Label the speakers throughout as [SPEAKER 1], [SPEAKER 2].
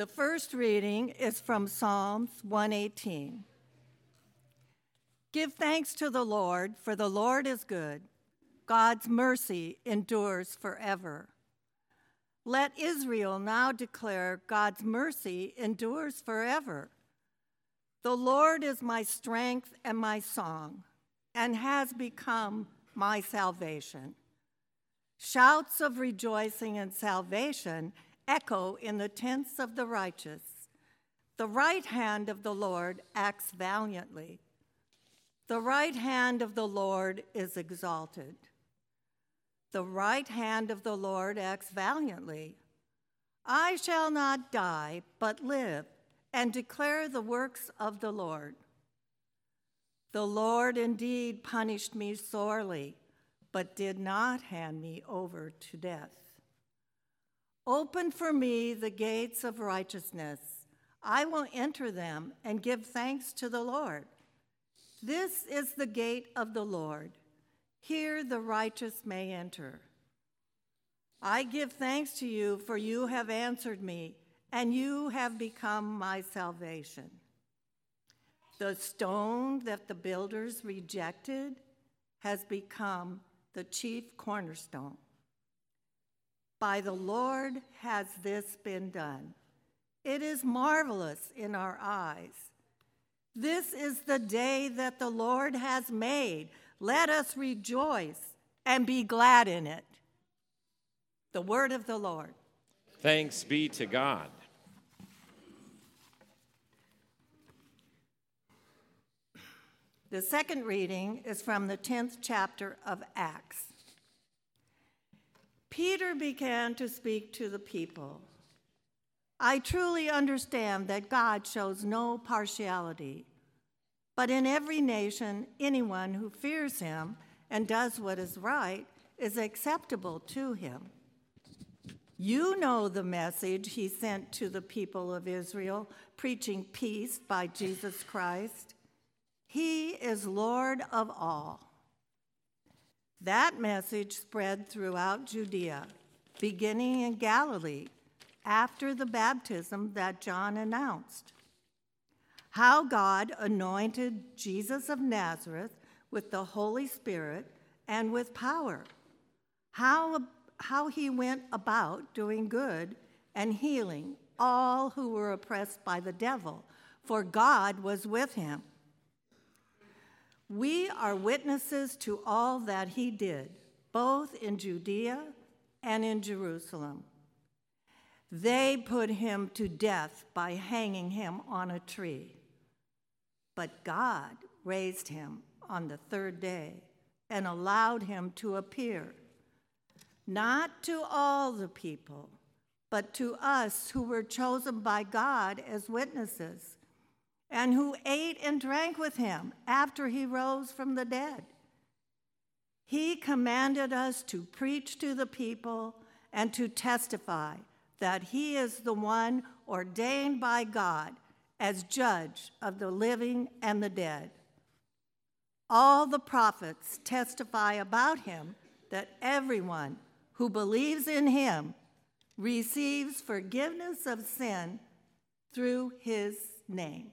[SPEAKER 1] The first reading is from Psalms 118. Give thanks to the Lord, for the Lord is good. God's mercy endures forever. Let Israel now declare God's mercy endures forever. The Lord is my strength and my song, and has become my salvation. Shouts of rejoicing and salvation echo in the tents of the righteous. The right hand of the Lord acts valiantly. The right hand of the Lord is exalted. The right hand of the Lord acts valiantly. I shall not die, but live, and declare the works of the Lord. The Lord indeed punished me sorely, but did not hand me over to death. Open for me the gates of righteousness. I will enter them and give thanks to the Lord. This is the gate of the Lord. Here the righteous may enter. I give thanks to you, for you have answered me, and you have become my salvation. The stone that the builders rejected has become the chief cornerstone. By the Lord has this been done. It is marvelous in our eyes. This is the day that the Lord has made. Let us rejoice and be glad in it. The word of the Lord.
[SPEAKER 2] Thanks be to God.
[SPEAKER 1] The second reading is from the 10th chapter of Acts. Peter began to speak to the people. I truly understand that God shows no partiality but in every nation, anyone who fears him and does what is right is acceptable to him. You know the message he sent to the people of Israel, preaching peace by Jesus Christ. He is Lord of all. That message spread throughout Judea, beginning in Galilee, after the baptism that John announced how God anointed Jesus of Nazareth with the Holy Spirit and with power, how, how he went about doing good and healing all who were oppressed by the devil, for God was with him. We are witnesses to all that he did, both in Judea and in Jerusalem. They put him to death by hanging him on a tree. But God raised him on the third day and allowed him to appear, not to all the people, but to us who were chosen by God as witnesses, and who ate and drank with him after he rose from the dead. He commanded us to preach to the people and to testify that he is the one ordained by God as judge of the living and the dead. All the prophets testify about him that everyone who believes in him receives forgiveness of sin through his name.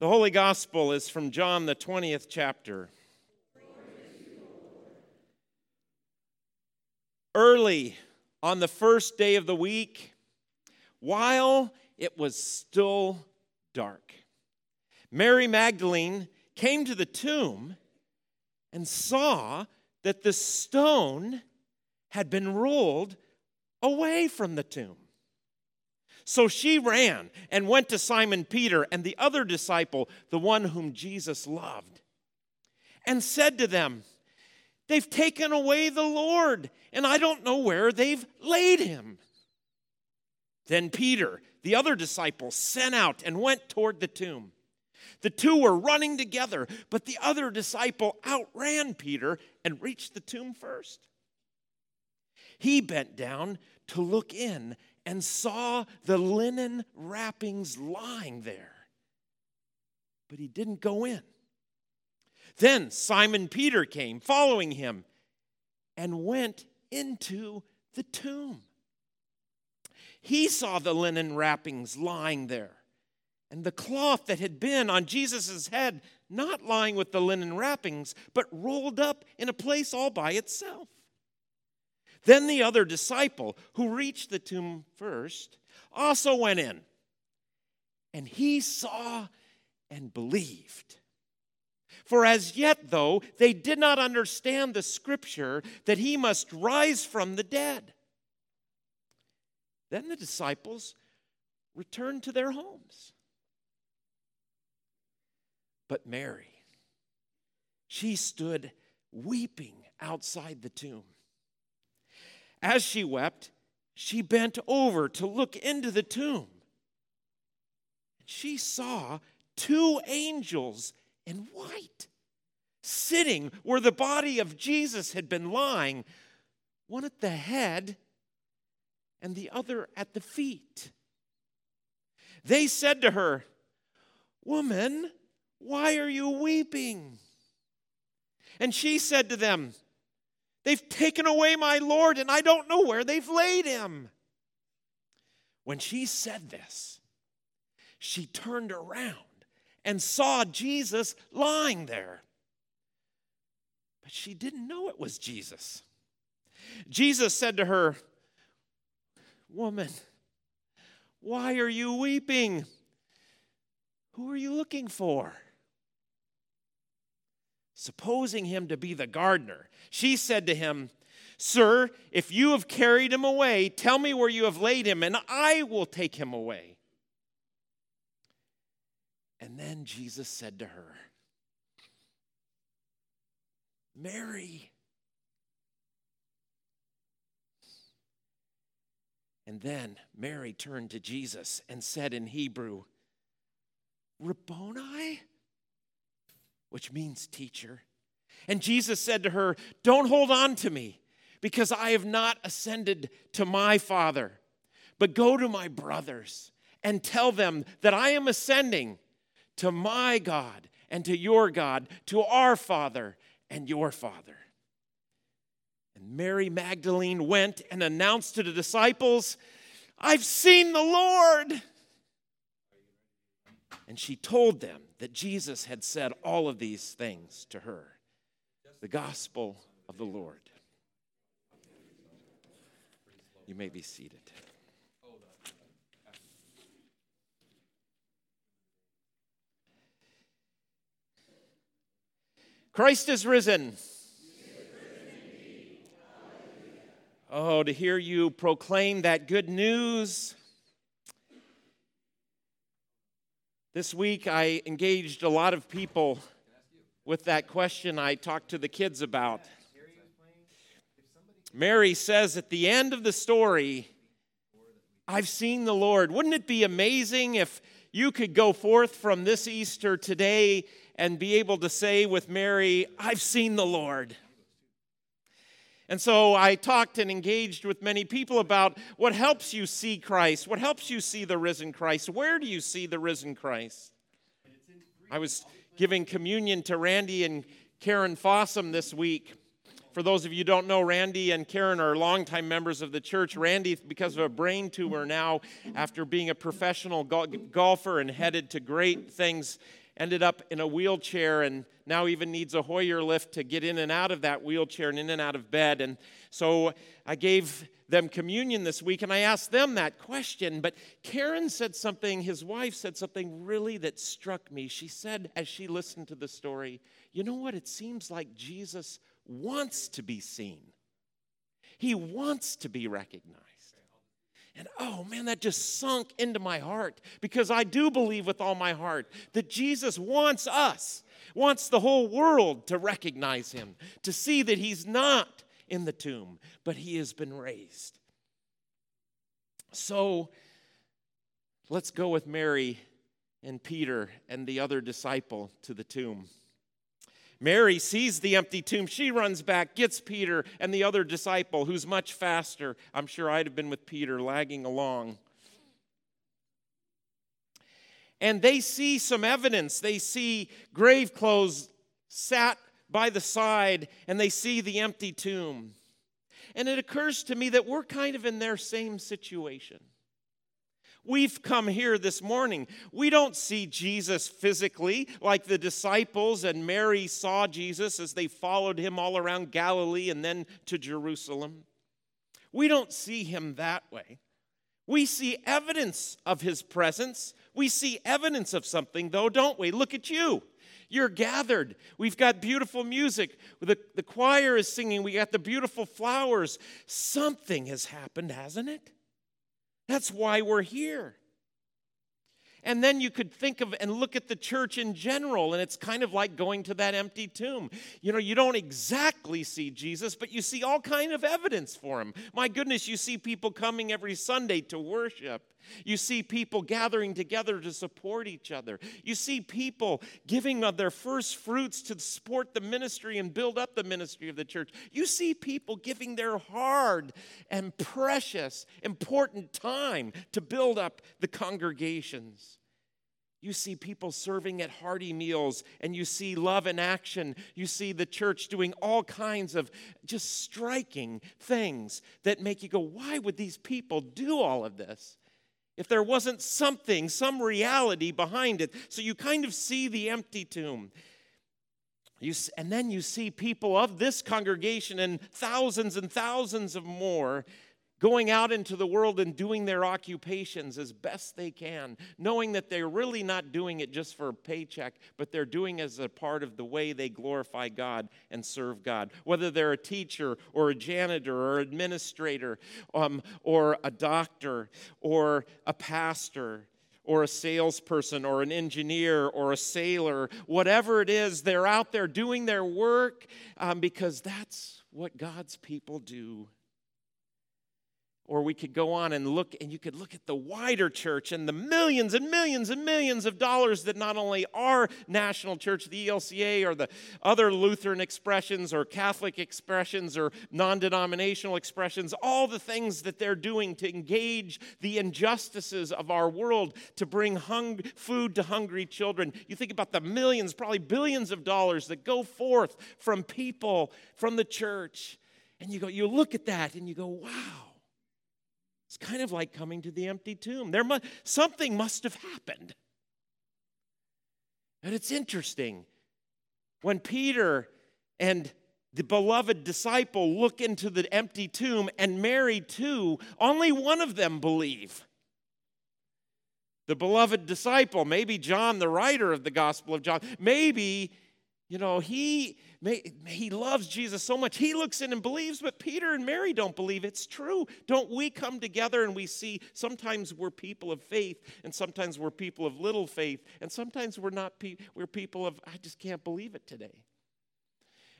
[SPEAKER 2] The Holy Gospel is from John, the 20th chapter. Early on the first day of the week, while it was still dark, Mary Magdalene came to the tomb and saw that the stone had been rolled away from the tomb. So she ran and went to Simon Peter and the other disciple, the one whom Jesus loved, and said to them, They've taken away the Lord, and I don't know where they've laid him. Then Peter, the other disciple, sent out and went toward the tomb. The two were running together, but the other disciple outran Peter and reached the tomb first. He bent down to look in and saw the linen wrappings lying there, but he didn't go in. Then Simon Peter came, following him, and went into the tomb. He saw the linen wrappings lying there, and the cloth that had been on Jesus' head not lying with the linen wrappings, but rolled up in a place all by itself. Then the other disciple, who reached the tomb first, also went in, and he saw and believed. For as yet, though, they did not understand the scripture that he must rise from the dead. Then the disciples returned to their homes. But Mary, she stood weeping outside the tomb. As she wept, she bent over to look into the tomb. She saw two angels in white, sitting where the body of Jesus had been lying, one at the head and the other at the feet. They said to her, Woman, why are you weeping? And she said to them, They've taken away my Lord, and I don't know where they've laid him. When she said this, she turned around and saw Jesus lying there. But she didn't know it was Jesus. Jesus said to her, Woman, why are you weeping? Who are you looking for? Supposing him to be the gardener, she said to him, Sir, if you have carried him away, tell me where you have laid him, and I will take him away. And then Jesus said to her, Mary. And then Mary turned to Jesus and said in Hebrew, Rabboni, which means teacher. And Jesus said to her, Don't hold on to me, because I have not ascended to my Father, but go to my brothers and tell them that I am ascending to my God and to your God, to our Father and your Father. And Mary Magdalene went and announced to the disciples, I've seen the Lord. And she told them that Jesus had said all of these things to her. The gospel of the Lord. You may be seated. Christ is risen. Oh, to hear you proclaim that good news. This week, I engaged a lot of people with that question I talked to the kids about. Mary says at the end of the story, I've seen the Lord. Wouldn't it be amazing if you could go forth from this Easter today and be able to say with Mary, I've seen the Lord. And so I talked and engaged with many people about what helps you see Christ, what helps you see the risen Christ. Where do you see the risen Christ? I was giving communion to Randy and Karen Fossum this week. For those of you who don't know, Randy and Karen are longtime members of the church. Randy, because of a brain tumor now, after being a professional golfer and headed to great things ended up in a wheelchair and now even needs a Hoyer lift to get in and out of that wheelchair and in and out of bed. And so I gave them communion this week and I asked them that question. But Karen said something, his wife said something really that struck me. She said, as she listened to the story, You know what? It seems like Jesus wants to be seen. He wants to be recognized. And oh man, that just sunk into my heart because I do believe with all my heart that Jesus wants us, wants the whole world to recognize him, to see that he's not in the tomb, but he has been raised. So let's go with Mary and Peter and the other disciple to the tomb. Mary sees the empty tomb. She runs back, gets Peter and the other disciple, who's much faster. I'm sure I'd have been with Peter, lagging along. And they see some evidence. They see grave clothes sat by the side, and they see the empty tomb. And it occurs to me that we're kind of in their same situation. We've come here this morning. We don't see Jesus physically like the disciples and Mary saw Jesus as they followed him all around Galilee and then to Jerusalem. We don't see him that way. We see evidence of his presence. We see evidence of something, though, don't we? Look at you. You're gathered. We've got beautiful music. The, the choir is singing. We got the beautiful flowers. Something has happened, hasn't it? That's why we're here. And then you could think of and look at the church in general, and it's kind of like going to that empty tomb. You know, you don't exactly see Jesus, but you see all kind of evidence for him. My goodness, you see people coming every Sunday to worship. You see people gathering together to support each other. You see people giving of their first fruits to support the ministry and build up the ministry of the church. You see people giving their hard and precious, important time to build up the congregations. You see people serving at hearty meals, and you see love in action. You see the church doing all kinds of just striking things that make you go, why would these people do all of this? If there wasn't something, some reality behind it. So you kind of see the empty tomb. You, and then you see people of this congregation and thousands and thousands of more going out into the world and doing their occupations as best they can, knowing that they're really not doing it just for a paycheck, but they're doing it as a part of the way they glorify God and serve God. Whether they're a teacher or a janitor or administrator um, or a doctor or a pastor or a salesperson or an engineer or a sailor, whatever it is, they're out there doing their work um, because that's what God's people do. Or we could go on and look, and you could look at the wider church and the millions and millions and millions of dollars that not only our national church, the ELCA, or the other Lutheran expressions, or Catholic expressions, or non denominational expressions, all the things that they're doing to engage the injustices of our world to bring hung, food to hungry children. You think about the millions, probably billions of dollars that go forth from people, from the church, and you go, you look at that and you go, wow it's kind of like coming to the empty tomb. There must, something must have happened. And it's interesting. When Peter and the beloved disciple look into the empty tomb and Mary too, only one of them believe. The beloved disciple, maybe John, the writer of the Gospel of John, maybe you know, he, he loves Jesus so much. He looks in and believes, but Peter and Mary don't believe it's true. Don't we come together and we see sometimes we're people of faith, and sometimes we're people of little faith, and sometimes we're not, pe- we're people of, I just can't believe it today.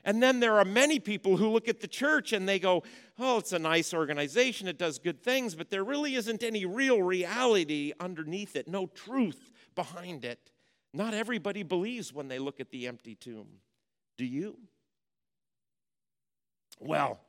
[SPEAKER 2] And then there are many people who look at the church and they go, oh, it's a nice organization, it does good things, but there really isn't any real reality underneath it, no truth behind it. Not everybody believes when they look at the empty tomb. Do you? Well,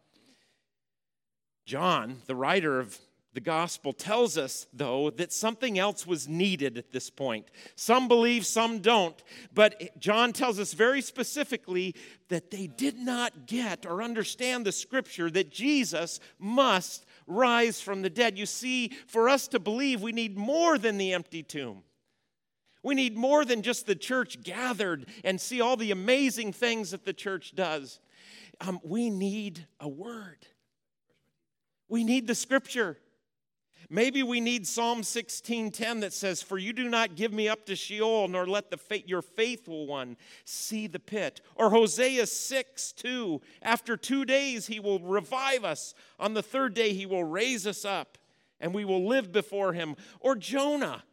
[SPEAKER 2] John, the writer of the gospel, tells us, though, that something else was needed at this point. Some believe, some don't. But John tells us very specifically that they did not get or understand the scripture that Jesus must rise from the dead. You see, for us to believe, we need more than the empty tomb. We need more than just the church gathered and see all the amazing things that the church does. Um, we need a word. We need the scripture. Maybe we need Psalm 16:10 that says, "For you do not give me up to Sheol, nor let the fa- your faithful one see the pit." Or Hosea 6:2, "After 2 days he will revive us; on the third day he will raise us up, and we will live before him." Or Jonah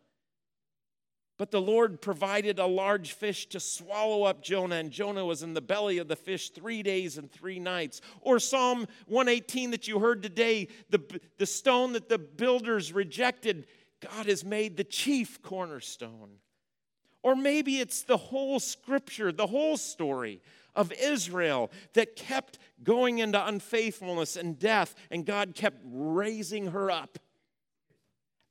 [SPEAKER 2] but the Lord provided a large fish to swallow up Jonah, and Jonah was in the belly of the fish three days and three nights. Or Psalm 118 that you heard today the, the stone that the builders rejected, God has made the chief cornerstone. Or maybe it's the whole scripture, the whole story of Israel that kept going into unfaithfulness and death, and God kept raising her up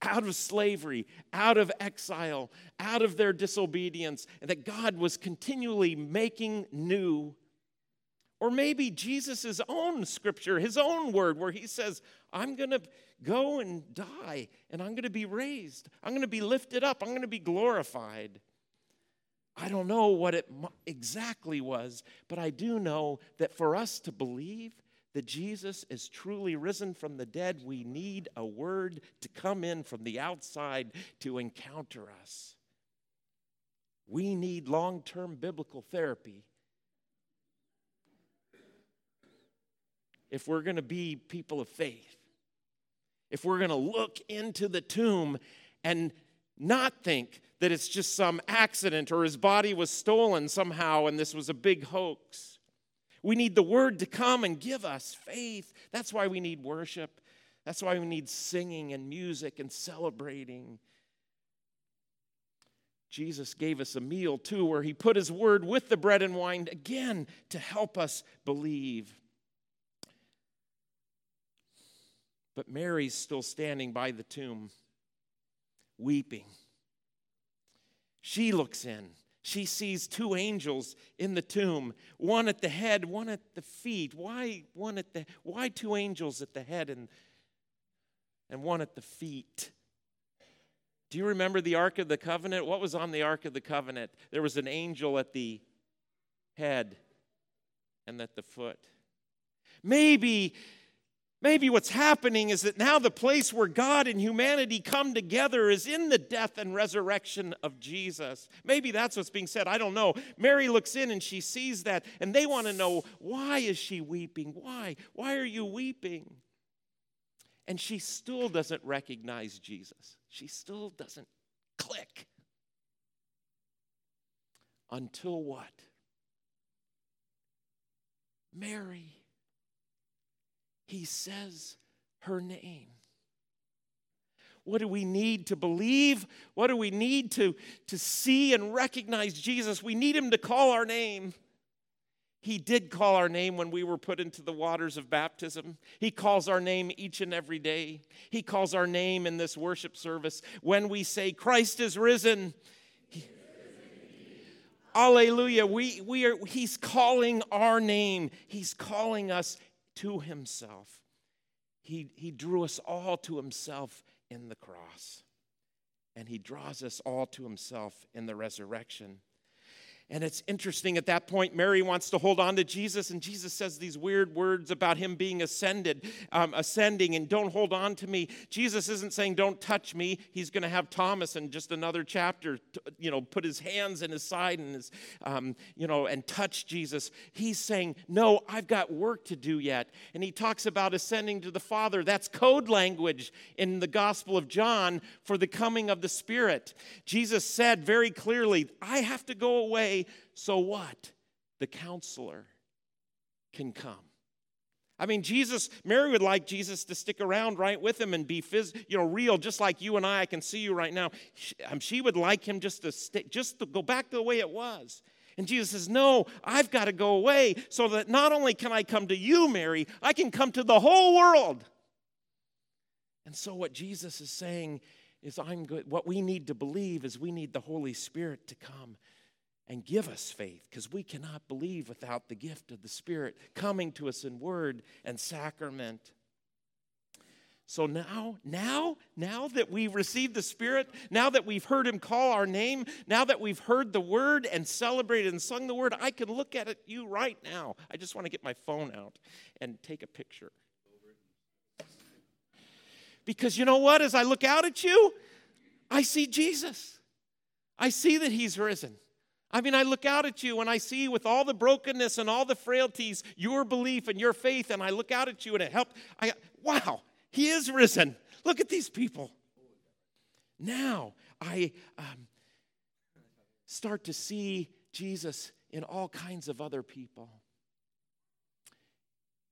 [SPEAKER 2] out of slavery, out of exile, out of their disobedience, and that God was continually making new. Or maybe Jesus' own scripture, his own word, where he says, I'm going to go and die, and I'm going to be raised. I'm going to be lifted up. I'm going to be glorified. I don't know what it exactly was, but I do know that for us to believe that Jesus is truly risen from the dead, we need a word to come in from the outside to encounter us. We need long term biblical therapy. If we're going to be people of faith, if we're going to look into the tomb and not think that it's just some accident or his body was stolen somehow and this was a big hoax. We need the word to come and give us faith. That's why we need worship. That's why we need singing and music and celebrating. Jesus gave us a meal too, where he put his word with the bread and wine again to help us believe. But Mary's still standing by the tomb, weeping. She looks in she sees two angels in the tomb, one at the head, one at the feet. Why one at the why two angels at the head and and one at the feet? Do you remember the Ark of the Covenant? What was on the Ark of the Covenant? There was an angel at the head and at the foot. Maybe Maybe what's happening is that now the place where God and humanity come together is in the death and resurrection of Jesus. Maybe that's what's being said. I don't know. Mary looks in and she sees that, and they want to know why is she weeping? Why? Why are you weeping? And she still doesn't recognize Jesus. She still doesn't click. Until what? Mary he says her name. What do we need to believe? What do we need to, to see and recognize Jesus? We need him to call our name. He did call our name when we were put into the waters of baptism. He calls our name each and every day. He calls our name in this worship service when we say, Christ is risen. Alleluia! We, we are, he's calling our name. He's calling us to himself. He, he drew us all to himself in the cross, and he draws us all to himself in the resurrection. And it's interesting at that point, Mary wants to hold on to Jesus, and Jesus says these weird words about him being ascended, um, ascending, and don't hold on to me. Jesus isn't saying, don't touch me. He's going to have Thomas in just another chapter, to, you know, put his hands in his side and his, um, you know, and touch Jesus. He's saying, no, I've got work to do yet. And he talks about ascending to the Father. That's code language in the Gospel of John for the coming of the Spirit. Jesus said very clearly, I have to go away so what? The counselor can come. I mean, Jesus, Mary would like Jesus to stick around right with him and be phys, you know, real, just like you and I. I can see you right now. She, um, she would like him just to stay, just to go back to the way it was. And Jesus says, No, I've got to go away so that not only can I come to you, Mary, I can come to the whole world. And so, what Jesus is saying is, I'm good. What we need to believe is we need the Holy Spirit to come and give us faith because we cannot believe without the gift of the Spirit coming to us in word and sacrament. So now, now, now that we've received the Spirit, now that we've heard Him call our name, now that we've heard the Word and celebrated and sung the Word, I can look at it, you right now. I just want to get my phone out and take a picture. Because you know what? As I look out at you, I see Jesus. I see that He's risen. I mean, I look out at you and I see with all the brokenness and all the frailties, your belief and your faith, and I look out at you and it helped. I, wow, He is risen. Look at these people. Now I um, start to see Jesus in all kinds of other people.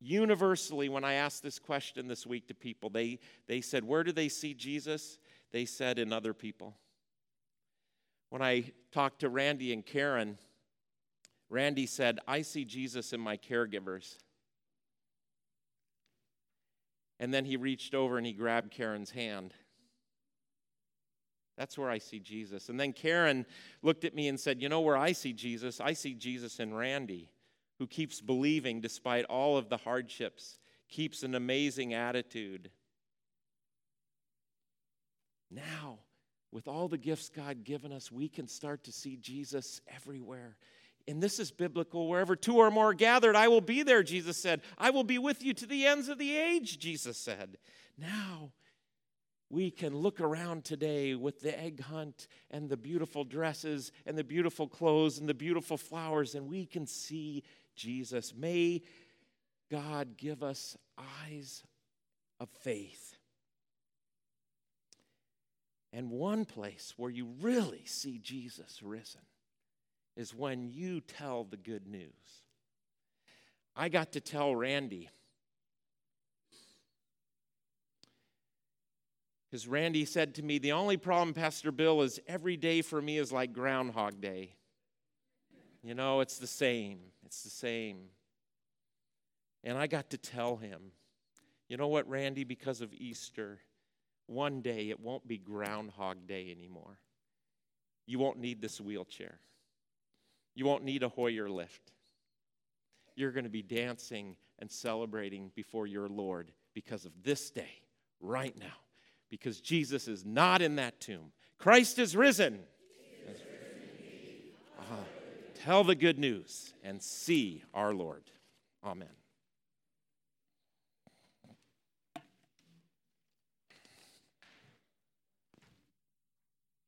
[SPEAKER 2] Universally, when I asked this question this week to people, they, they said, Where do they see Jesus? They said, In other people. When I talked to Randy and Karen, Randy said, I see Jesus in my caregivers. And then he reached over and he grabbed Karen's hand. That's where I see Jesus. And then Karen looked at me and said, You know where I see Jesus? I see Jesus in Randy, who keeps believing despite all of the hardships, keeps an amazing attitude. Now, with all the gifts God given us, we can start to see Jesus everywhere. And this is biblical. Wherever two or more gathered, I will be there, Jesus said. I will be with you to the ends of the age, Jesus said. Now, we can look around today with the egg hunt and the beautiful dresses and the beautiful clothes and the beautiful flowers, and we can see Jesus. May God give us eyes of faith. And one place where you really see Jesus risen is when you tell the good news. I got to tell Randy Because Randy said to me, The only problem, Pastor Bill, is every day for me is like Groundhog Day. You know, it's the same. It's the same. And I got to tell him, you know what, Randy, because of Easter, one day it won't be Groundhog Day anymore. You won't need this wheelchair. You won't need a Hoyer lift. You're going to be dancing and celebrating before your Lord because of this day, right now because Jesus is not in that tomb. Christ is risen. Is risen uh, tell the good news and see our Lord. Amen.